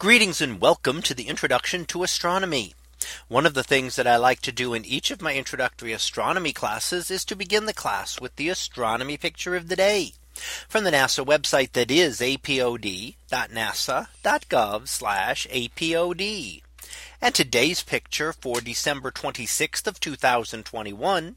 Greetings and welcome to the introduction to astronomy. One of the things that I like to do in each of my introductory astronomy classes is to begin the class with the astronomy picture of the day from the NASA website that is apod.nasa.gov apod. And today's picture for December 26th of 2021.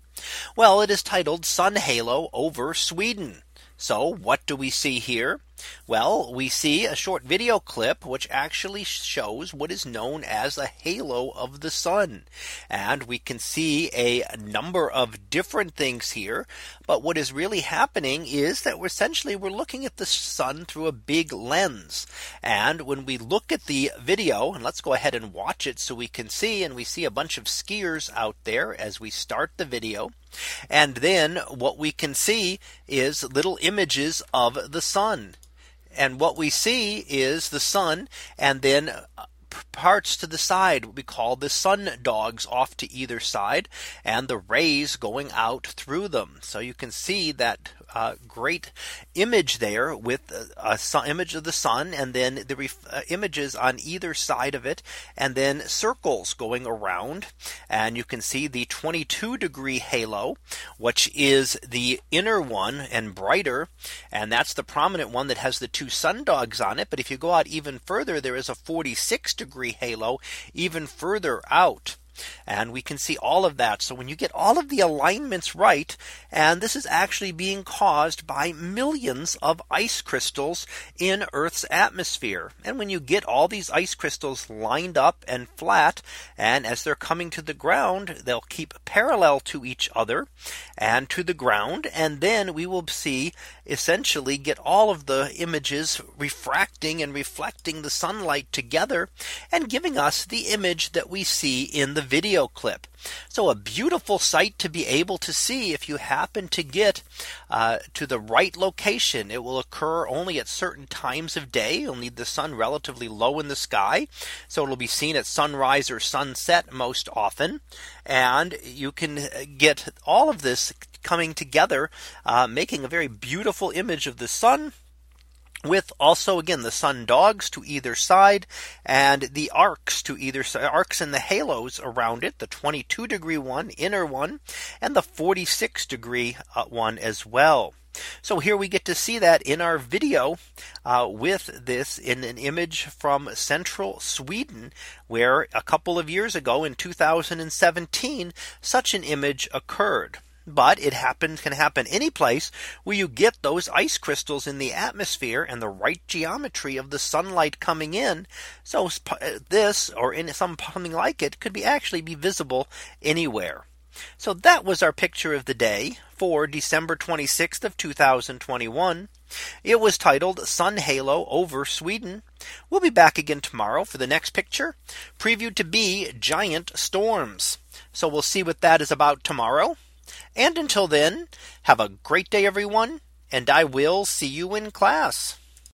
Well, it is titled Sun Halo over Sweden. So what do we see here? Well, we see a short video clip which actually shows what is known as a halo of the sun. And we can see a number of different things here. But what is really happening is that we're essentially we're looking at the sun through a big lens. And when we look at the video and let's go ahead and watch it so we can see and we see a bunch of skiers out there as we start the video. And then what we can see is little images of the sun. And what we see is the sun and then uh, parts to the side we call the sun dogs off to either side and the rays going out through them. So you can see that uh, great image there with a, image of the sun and then the uh, images on either side of it and then circles going around. And you can see the 22 degree halo which is the inner one and brighter. And that's the prominent one that has the two sun dogs on it. But if you go out even further there is a 46 degree halo even further out and we can see all of that. So when you get all of the alignments right, and this is actually being caused by millions of ice crystals in Earth's atmosphere. And when you get all these ice crystals lined up and flat, and as they're coming to the ground, they'll keep parallel to each other and to the ground. And then we will see essentially get all of the images refracting and reflecting the sunlight together and giving us the image that we see in the video clip. So a beautiful sight to be able to see if you happen to get uh, to the right location. It will occur only at certain times of day. You'll need the sun relatively low in the sky. So it'll be seen at sunrise or sunset most often. And you can get all of this coming together, uh, making a very beautiful image of the sun with also again the sun dogs to either side and the arcs to either side arcs and the halos around it the 22 degree one inner one and the 46 degree uh, one as well. So here we get to see that in our video uh, with this in an image from central Sweden, where a couple of years ago in 2017, such an image occurred but it happens can happen any place where you get those ice crystals in the atmosphere and the right geometry of the sunlight coming in. So uh, this or in something like it could be actually be visible anywhere. So that was our picture of the day for December 26th of 2021. It was titled Sun Halo over Sweden. We'll be back again tomorrow for the next picture previewed to be giant storms. So we'll see what that is about tomorrow. And until then, have a great day, everyone, and I will see you in class.